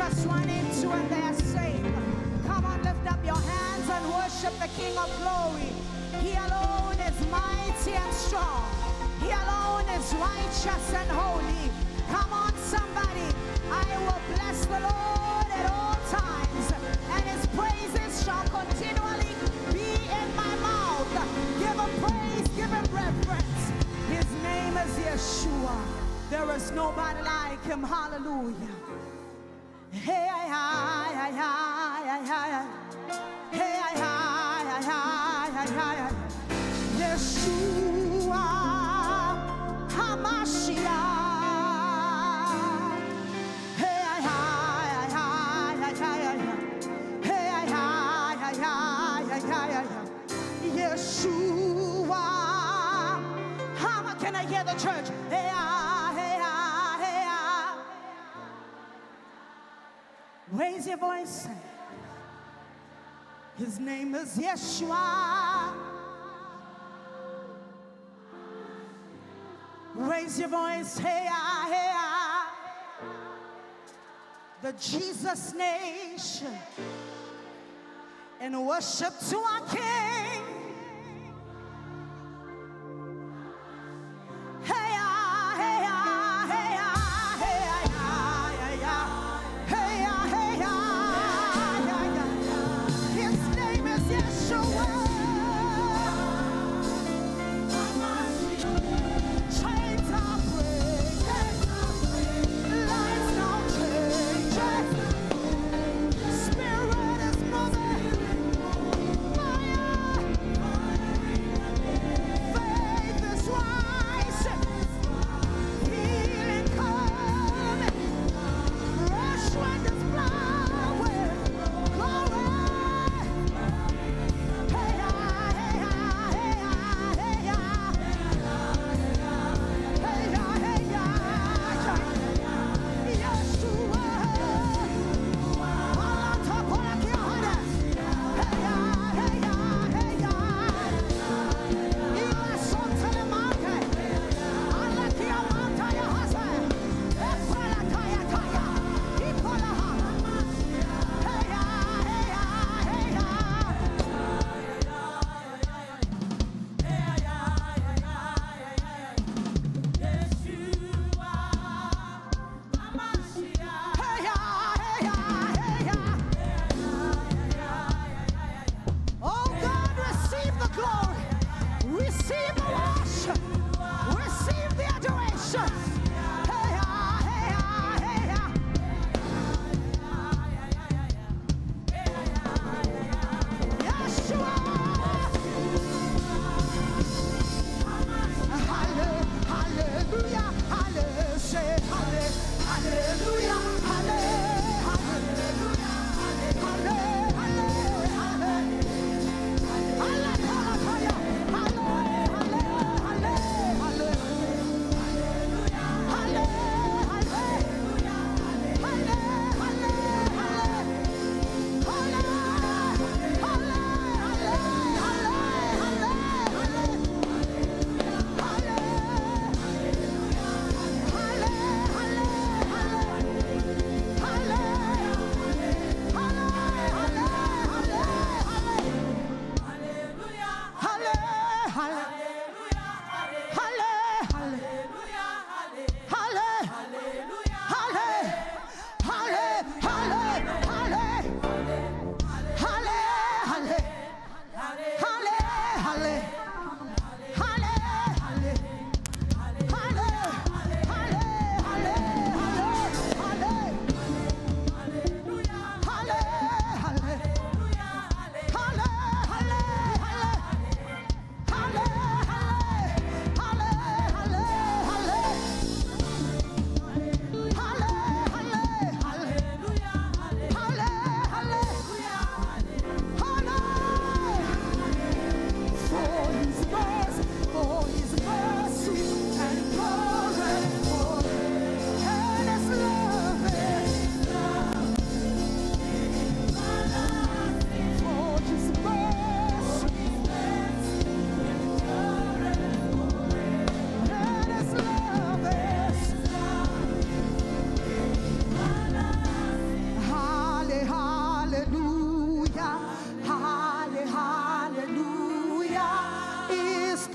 just run into and they are saved. Come on, lift up your hands and worship the King of glory. He alone is mighty and strong. He alone is righteous and holy. Come on, somebody. I will bless Raise your voice. His name is Yeshua. Raise your voice, hey, ah, hey, ah. The Jesus nation and worship to our King.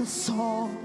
Song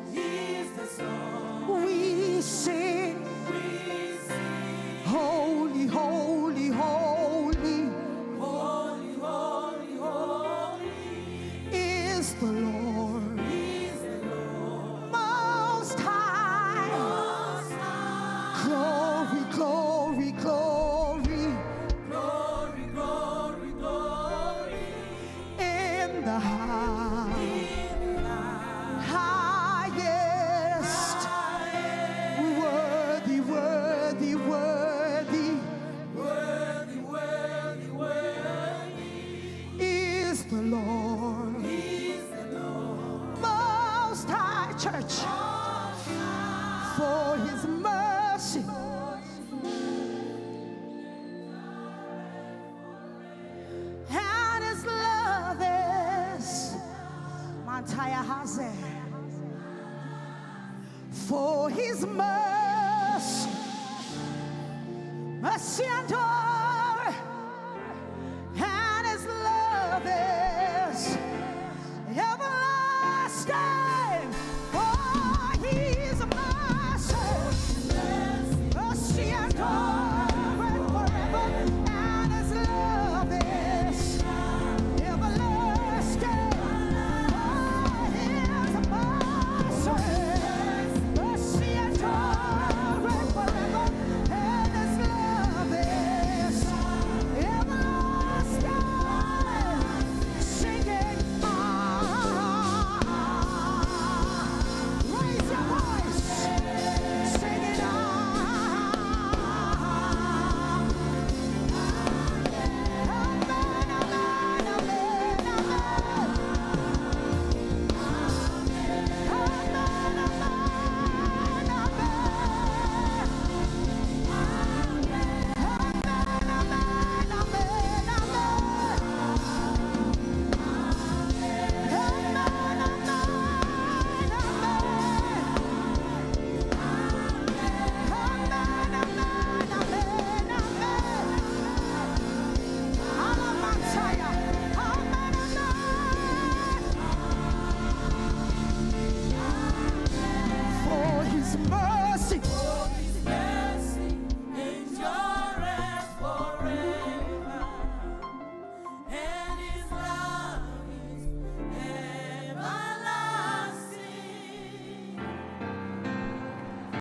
Mercy and all